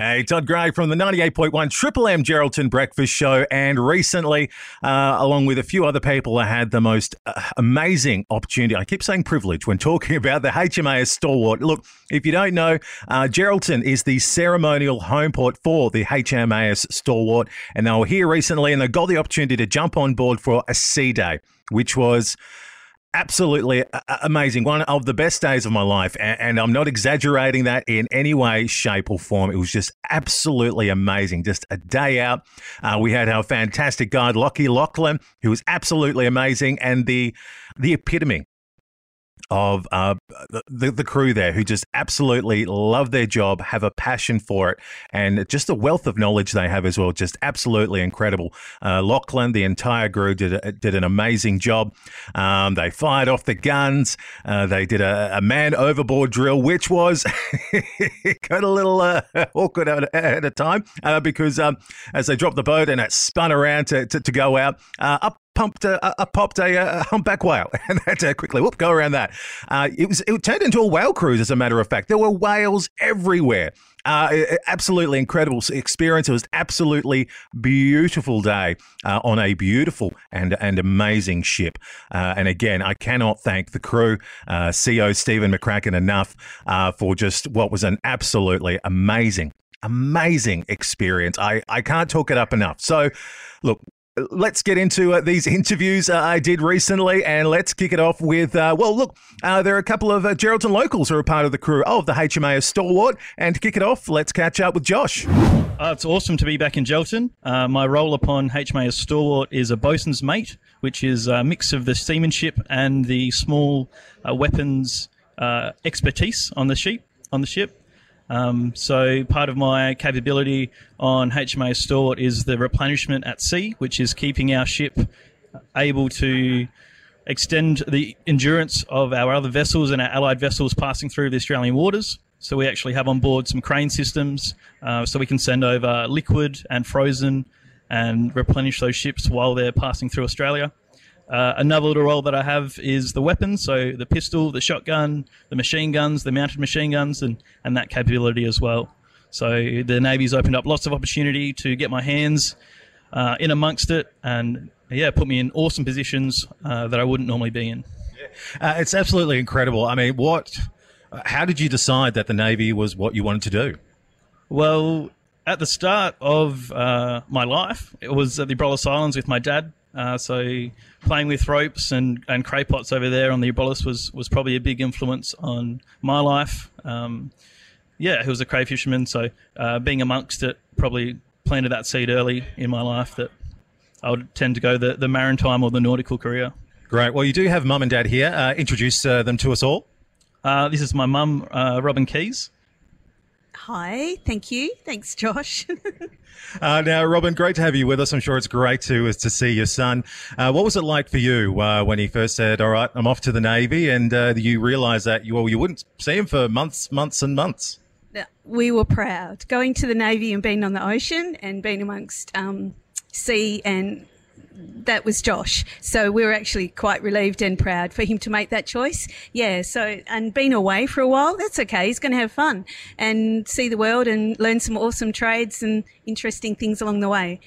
Hey, Todd Gray from the 98.1 Triple M Geraldton Breakfast Show. And recently, uh, along with a few other people, I had the most uh, amazing opportunity. I keep saying privilege when talking about the HMAS Stalwart. Look, if you don't know, uh, Geraldton is the ceremonial home port for the HMAS Stalwart. And they were here recently and they got the opportunity to jump on board for a sea day, which was absolutely amazing. One of the best days of my life. And, I'm not exaggerating that in any way, shape, or form. It was just absolutely amazing. Just a day out. Uh, we had our fantastic guide, Lockie Lachlan, who was absolutely amazing. And the, the epitome of uh, the, the crew there who just absolutely love their job, have a passion for it, and just the wealth of knowledge they have as well. Just absolutely incredible. Uh, Lachlan, the entire crew did a, did an amazing job. Um, they fired off the guns. Uh, they did a, a, man overboard drill, which was got a little uh, awkward at, at, a time uh, because um, as they dropped the boat and it spun around to, to, to go out, uh, up pumped a, a popped a, a, humpback whale, and had to quickly whoop go around that. Uh, it was it turned into a whale cruise, as a matter of fact. There were whales everywhere. Uh, absolutely incredible experience. It was absolutely beautiful day uh, on a beautiful and and amazing ship. Uh, and again, I cannot thank the crew, uh, CEO Stephen McCracken enough uh, for just what was an absolutely amazing amazing experience. I, I can't talk it up enough. So, look, let's get into uh, these interviews uh, I did recently, and let's kick it off with uh, well, look, uh, there are a couple of uh, Geraldton locals who are part of the crew of the HMAS Stalwart, and to kick it off, let's catch up with Josh. Uh, it's awesome to be back in Geraldton. my role upon HMAS Stalwart is a bosun's mate, which is a mix of the seamanship and the small weapons expertise on the ship. On the ship, um, so part of my capability on HMAS Stalwart is the replenishment at sea, which is keeping our ship able to extend the endurance of our other vessels and our allied vessels passing through the Australian waters. So we actually have on board some crane systems, uh, so we can send over liquid and frozen and replenish those ships while they're passing through Australia. Uh, another little role that I have is the weapons, so the pistol, the shotgun, the machine guns, the mounted machine guns, and, and that capability as well. So the Navy's opened up lots of opportunity to get my hands uh, in amongst it, and yeah, put me in awesome positions uh, that I wouldn't normally be in. Uh, it's absolutely incredible. I mean, what? How did you decide that the Navy was what you wanted to do? Well, at the start of uh, my life, it was at the Abrolhos Islands with my dad. Uh, so playing with ropes and, and pots over there on the Abrolhos was, was probably a big influence on my life. Um, yeah, he was a cray fisherman, so uh, being amongst it probably planted that seed early in my life that I would tend to go the, the maritime or the nautical career. Great. Well, you do have mum and dad here. Uh, introduce uh, them to us all. Uh, this is my mum, uh, Robin Keys. Hi, thank you. Thanks, Josh. uh, now, Robin, great to have you with us. I'm sure it's great to to see your son. Uh, what was it like for you uh, when he first said, "All right, I'm off to the Navy," and uh, you realised that you well, you wouldn't see him for months, months, and months? We were proud going to the Navy and being on the ocean and being amongst um, sea and that was Josh. So we were actually quite relieved and proud for him to make that choice. Yeah. So, and being away for a while, that's okay. He's going to have fun and see the world and learn some awesome trades and interesting things along the way.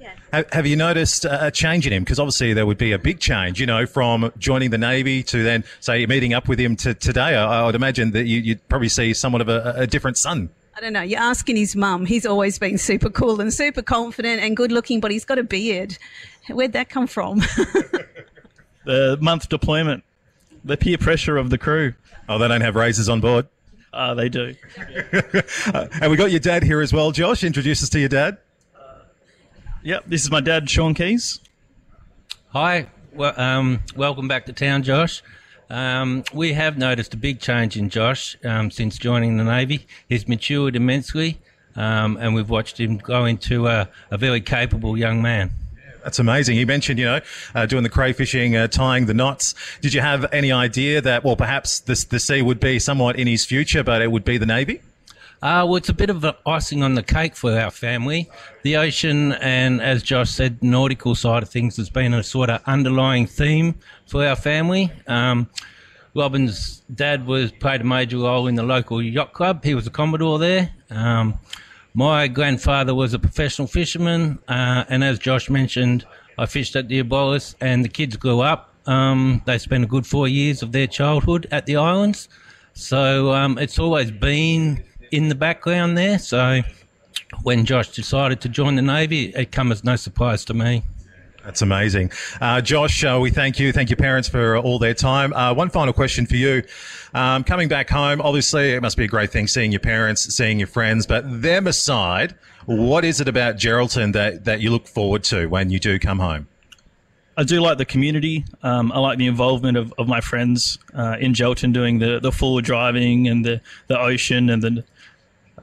Yeah. Have you noticed a change in him? Because obviously there would be a big change, you know, from joining the Navy to then, say, meeting up with him to today. I would imagine that you, would probably see somewhat of a, a different son. I don't know. You're asking his mum. He's always been super cool and super confident and good looking, but he's got a beard. Where'd that come from? the month deployment, the peer pressure of the crew. Oh, they don't have razors on board. Uh, they do. uh, and we got your dad here as well, Josh. Introduce us to your dad. Uh, yep, this is my dad, Sean Keys. Hi, well, um, welcome back to town, Josh. Um, we have noticed a big change in Josh um, since joining the Navy. He's matured immensely, um, and we've watched him go into a, a, very capable young man. That's amazing. You mentioned, you know, uh, doing the crayfishing, uh, tying the knots. Did you have any idea that, well, perhaps this, the sea would be somewhat in his future, but it would be the Navy? Uh, well, it's a bit of an icing on the cake for our family. The ocean and, as Josh said, nautical side of things has been a sort of underlying theme for our family. Um, Robin's dad was played a major role in the local yacht club. He was a commodore there. Um, My grandfather was a professional fisherman, uh, and as Josh mentioned, I fished at the Abrolhos, and the kids grew up. Um, they spent a good four years of their childhood at the islands, so um, it's always been in the background there. So when Josh decided to join the Navy, it come as no surprise to me. That's amazing. Uh, Josh, uh, we thank you. Thank your parents for all their time. Uh, one final question for you. Um, coming back home, obviously, it must be a great thing seeing your parents, seeing your friends, but them aside, what is it about Geraldton that, that you look forward to when you do come home? I do like the community. Um, I like the involvement of, of my friends uh, in Geraldton doing the, the forward driving and the, the ocean and the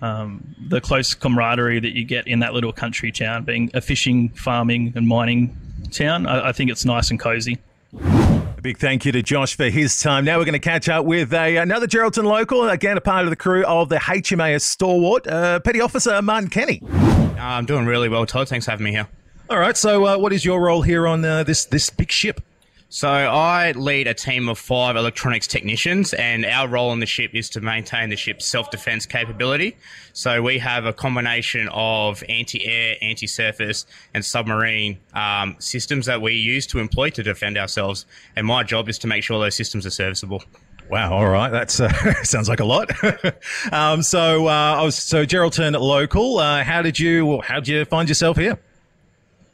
um, the close camaraderie that you get in that little country town, being a fishing, farming, and mining town. I, I think it's nice and cozy. A big thank you to Josh for his time. Now we're going to catch up with a, another Geraldton local, again, a part of the crew of the HMAS Stalwart, uh, Petty Officer Martin Kenny. Uh, I'm doing really well, Todd. Thanks for having me here. All right, so uh, what is your role here on uh, this, this big ship? So I lead a team of five electronics technicians, and our role on the ship is to maintain the ship's self-defense capability. So we have a combination of anti-air, anti-surface, and submarine um, systems that we use to employ to defend ourselves. And my job is to make sure those systems are serviceable. Wow. All right. That's uh, sounds like a lot. um, so, uh, I was so Geraldton local. Uh, how did you? How did you find yourself here?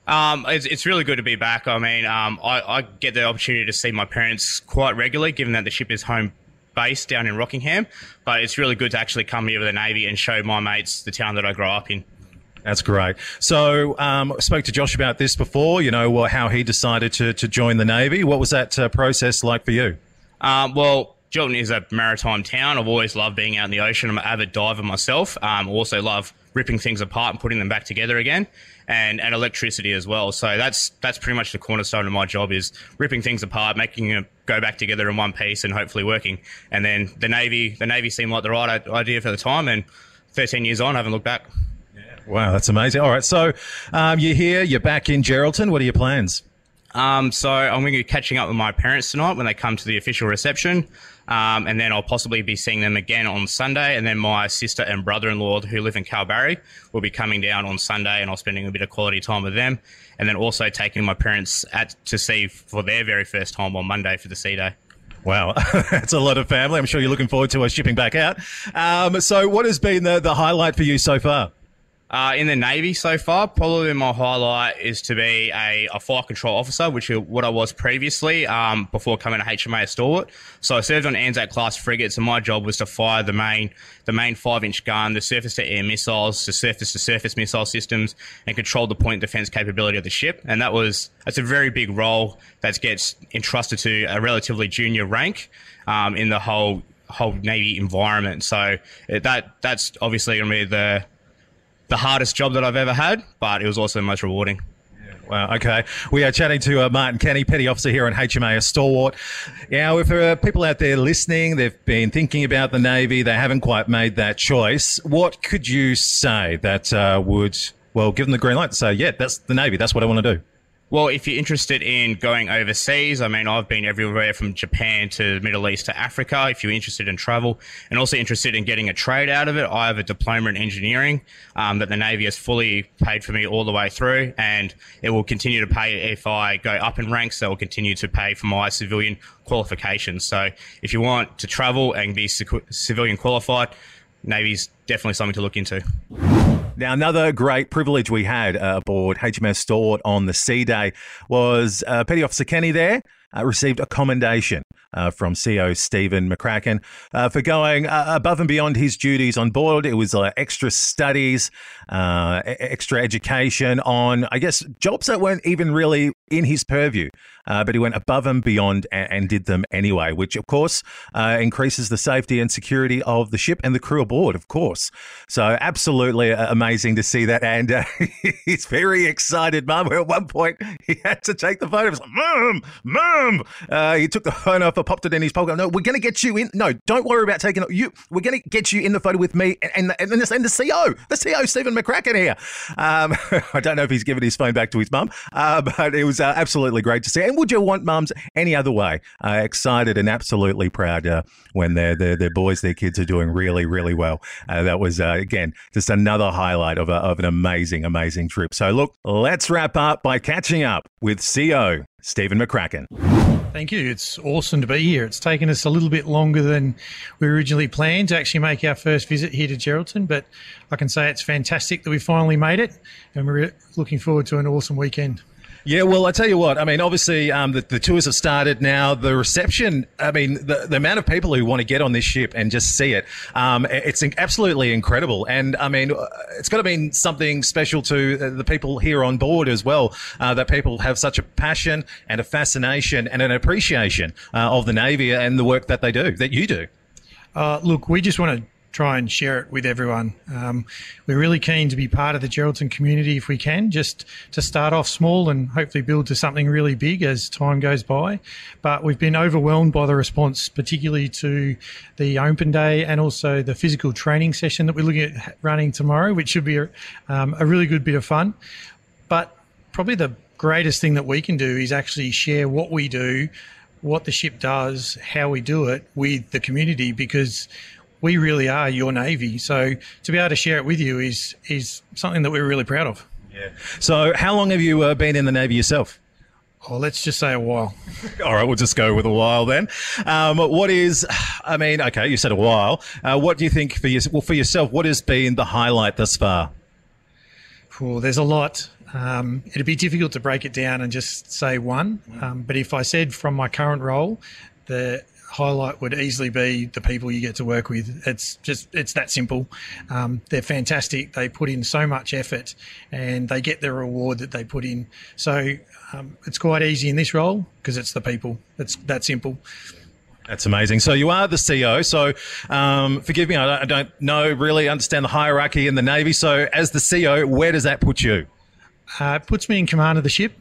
Um, it's, it's really good to be back. I mean, um, I, I get the opportunity to see my parents quite regularly, given that the ship is home base down in Rockingham. But it's really good to actually come here with the Navy and show my mates the town that I grew up in. That's great. So, um, I spoke to Josh about this before. You know how he decided to to join the Navy. What was that uh, process like for you? Um, well, Geraldton is a maritime town. I've always loved being out in the ocean. I'm an avid diver myself. Um, also love ripping things apart and putting them back together again, and and electricity as well. So that's that's pretty much the cornerstone of my job is ripping things apart, making them go back together in one piece, and hopefully working. And then the navy, the navy seemed like the right idea for the time, and 13 years on, I haven't looked back. Wow, that's amazing. All right, so um, you're here, you're back in Geraldton. What are your plans? Um, so I'm going to be catching up with my parents tonight when they come to the official reception. Um, and then I'll possibly be seeing them again on Sunday. And then my sister and brother-in-law who live in Kalbarri will be coming down on Sunday and I'll spending a bit of quality time with them. And then also taking my parents at, to see for their very first time on Monday for the sea day. Wow, that's a lot of family. I'm sure you're looking forward to us shipping back out. Um, so what has been the, the highlight for you so far? Uh, in the Navy so far, probably my highlight is to be a, a fire control officer, which is what I was previously um, before coming to HMAS Stalwart. So I served on Anzac class frigates, and my job was to fire the main the main five inch gun, the surface to air missiles, the surface to surface missile systems, and control the point defense capability of the ship. And that was that's a very big role that gets entrusted to a relatively junior rank um, in the whole whole Navy environment. So that that's obviously going to be the the hardest job that I've ever had, but it was also most rewarding. Wow. Okay. We are chatting to uh, Martin Kenny, Petty Officer here on HMAS Stalwart. Now, if there are people out there listening, they've been thinking about the Navy, they haven't quite made that choice. What could you say that uh, would, well, give them the green light to say, yeah, that's the Navy. That's what I want to do? Well, if you're interested in going overseas, I mean, I've been everywhere from Japan to Middle East to Africa. If you're interested in travel and also interested in getting a trade out of it, I have a diploma in engineering um, that the Navy has fully paid for me all the way through, and it will continue to pay if I go up in ranks. They will continue to pay for my civilian qualifications. So, if you want to travel and be civilian qualified, Navy's definitely something to look into. Now, another great privilege we had uh, aboard HMS Stalwart on the Sea Day was uh, Petty Officer Kenny there uh, received a commendation uh, from CEO Stephen McCracken uh, for going uh, above and beyond his duties on board. It was uh, extra studies, uh, extra education on, I guess, jobs that weren't even really in his purview. but he went above and beyond and, and did them anyway, which of course increases the safety and security of the ship and the crew aboard, of course. So absolutely amazing to see that. And he's very excited, Mum. At one point, he had to take the photos. Mom, Mom, Mum! Uh, he took the phone off, and popped it in his pocket. No, we're going to get you in. No, don't worry about taking it. You, we're going to get you in the photo with me and, and, and, the, and the CO, the CO, Stephen McCracken here. Um, I don't know if he's given his phone back to his mum, uh, but it was uh, absolutely great to see. And would you want mums any other way? Uh, excited and absolutely proud uh, when their, their, their boys, their kids are doing really, really well. Uh, that was, uh, again, just another highlight of, a, of an amazing, amazing trip. So, look, let's wrap up by catching up with CO Stephen McCracken. Thank you. It's awesome to be here. It's taken us a little bit longer than we originally planned to actually make our first visit here to Geraldton, but I can say it's fantastic that we finally made it, and we're looking forward to an awesome weekend. Yeah, well, I tell you what. I mean, obviously, um, the, the tours have started now. The reception. I mean, the, the amount of people who want to get on this ship and just see it. Um, it's absolutely incredible. And I mean, uh, it's got to mean something special to uh, the people here on board as well. Uh, that people have such a passion and a fascination and an appreciation uh, of the Navy and the work that they do, that you do. Uh, look, we just want to try and share it with everyone. Um, we're really keen to be part of the Geraldton community if we can, just to start off small and hopefully build to something really big as time goes by. But we've been overwhelmed by the response, particularly to the open day and also the physical training session that we're looking at running tomorrow, which should be a, um, a really good bit of fun. But probably the greatest thing that we can do is actually share what we do what the ship does, how we do it with the community because we really are your navy. So to be able to share it with you is is something that we're really proud of. Yeah. So how long have you uh, been in the navy yourself? Oh, let's just say a while. All right, we'll just go with a while then. Um, what is, I mean, okay, you said a while. Uh, what do you think for, your, well, for yourself? What has been the highlight thus far? Well, there's a lot. Um, it'd be difficult to break it down and just say one. Um, but if I said from my current role, the highlight would easily be the people you get to work with. It's just it's that simple. Um, they're fantastic. They put in so much effort, and they get the reward that they put in. So um, it's quite easy in this role because it's the people. It's that simple. That's amazing. So you are the CEO. So um, forgive me, I don't, I don't, know really understand the hierarchy in the Navy. So as the CEO, where does that put you? Uh, it puts me in command of the ship,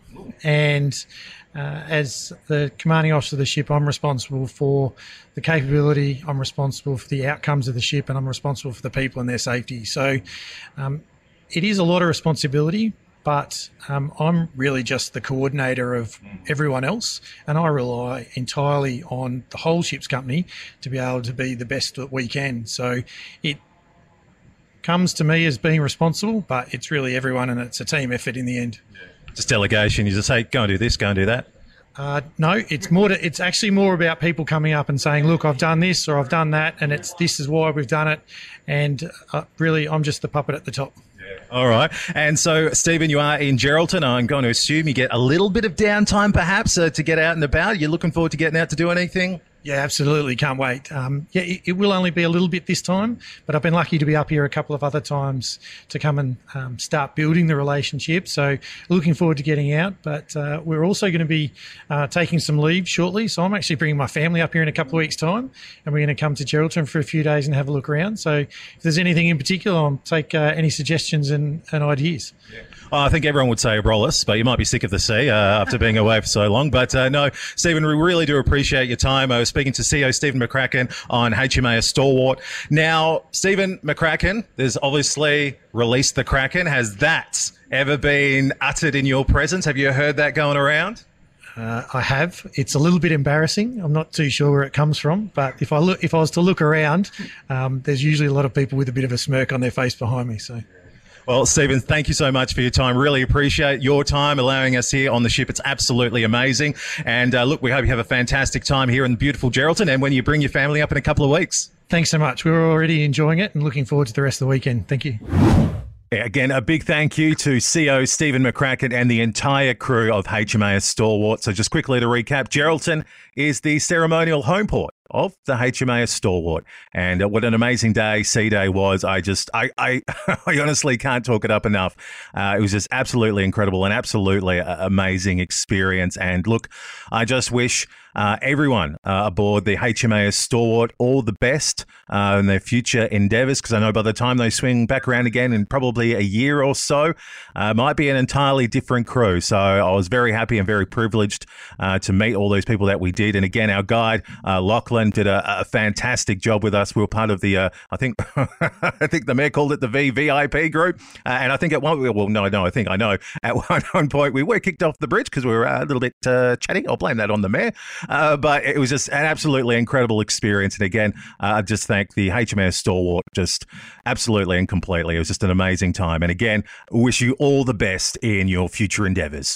and uh, as the commanding officer of the ship, I'm responsible for the capability, I'm responsible for the outcomes of the ship, and I'm responsible for the people and their safety. So um, it is a lot of responsibility, but um, I'm really just the coordinator of everyone else, and I rely entirely on the whole ship's company to be able to be the best that we can. So it comes to me as being responsible, but it's really everyone, and it's a team effort in the end. Just delegation. You just say, go and do this, go and do that. Uh, no, it's more. To, it's actually more about people coming up and saying, "Look, I've done this or I've done that, and it's this is why we've done it." And uh, really, I'm just the puppet at the top. Yeah. All right. And so, Stephen, you are in Geraldton. I'm going to assume you get a little bit of downtime, perhaps, uh, to get out and about. You're looking forward to getting out to do anything? Yeah, absolutely. Can't wait. Um, yeah, it, it, will only be a little bit this time, but I've been lucky to be up here a couple of other times to come and um, start building the relationship. So looking forward to getting out. But uh, we're also going to be uh, taking some leave shortly. So I'm actually bringing my family up here in a couple of weeks' time, and we're going to come to Geraldton for a few days and have a look around. So if there's anything in particular, I'll take uh, any suggestions and, and ideas. Yeah. I think everyone would say Abrolhos, but you might be sick of the sea uh, after being away for so long. But uh, no, Stephen, we really do appreciate your time. Speaking to CEO Stephen McCracken on HMAS Stalwart. Now, Stephen McCracken, there's obviously released the Kraken. Has that ever been uttered in your presence? Have you heard that going around? Uh, I have. It's a little bit embarrassing. I'm not too sure where it comes from, but if I look, if I was to look around, um, there's usually a lot of people with a bit of a smirk on their face behind me. So. Well, Stephen, thank you so much for your time. Really appreciate your time allowing us here on the ship. It's absolutely amazing. And uh, look, we hope you have a fantastic time here in beautiful Geraldton and when you bring your family up in a couple of weeks. Thanks so much. We're already enjoying it and looking forward to the rest of the weekend. Thank you. Again, a big thank you to CO Stephen McCracken and the entire crew of HMAS Stalwart. So, just quickly to recap, Geraldton is the ceremonial home port of the HMAS Stalwart. And uh, what an amazing day Sea Day was. I just, I, I, I honestly can't talk it up enough. Uh, it was just absolutely incredible and absolutely amazing experience. And look, I just wish uh, everyone uh, aboard the HMAS Stalwart all the best uh, in their future endeavours because I know by the time they swing back around again in probably a year or so, uh, might be an entirely different crew. So I was very happy and very privileged uh, to meet all those people that we did. And again, our guide uh, Lachlan did a, a, fantastic job with us. We were part of the, I think, I think the mayor called it the VVIP group, and I think at one, well, no, no, I think I know at one, one point we were kicked off the bridge because we were a little bit chatty. I'll blame that on the mayor, Uh, but it was just an absolutely incredible experience. And again, uh, I just thank the HMAS Stalwart just absolutely and completely. It was just an amazing time. And again, wish you all the best in your future endeavours.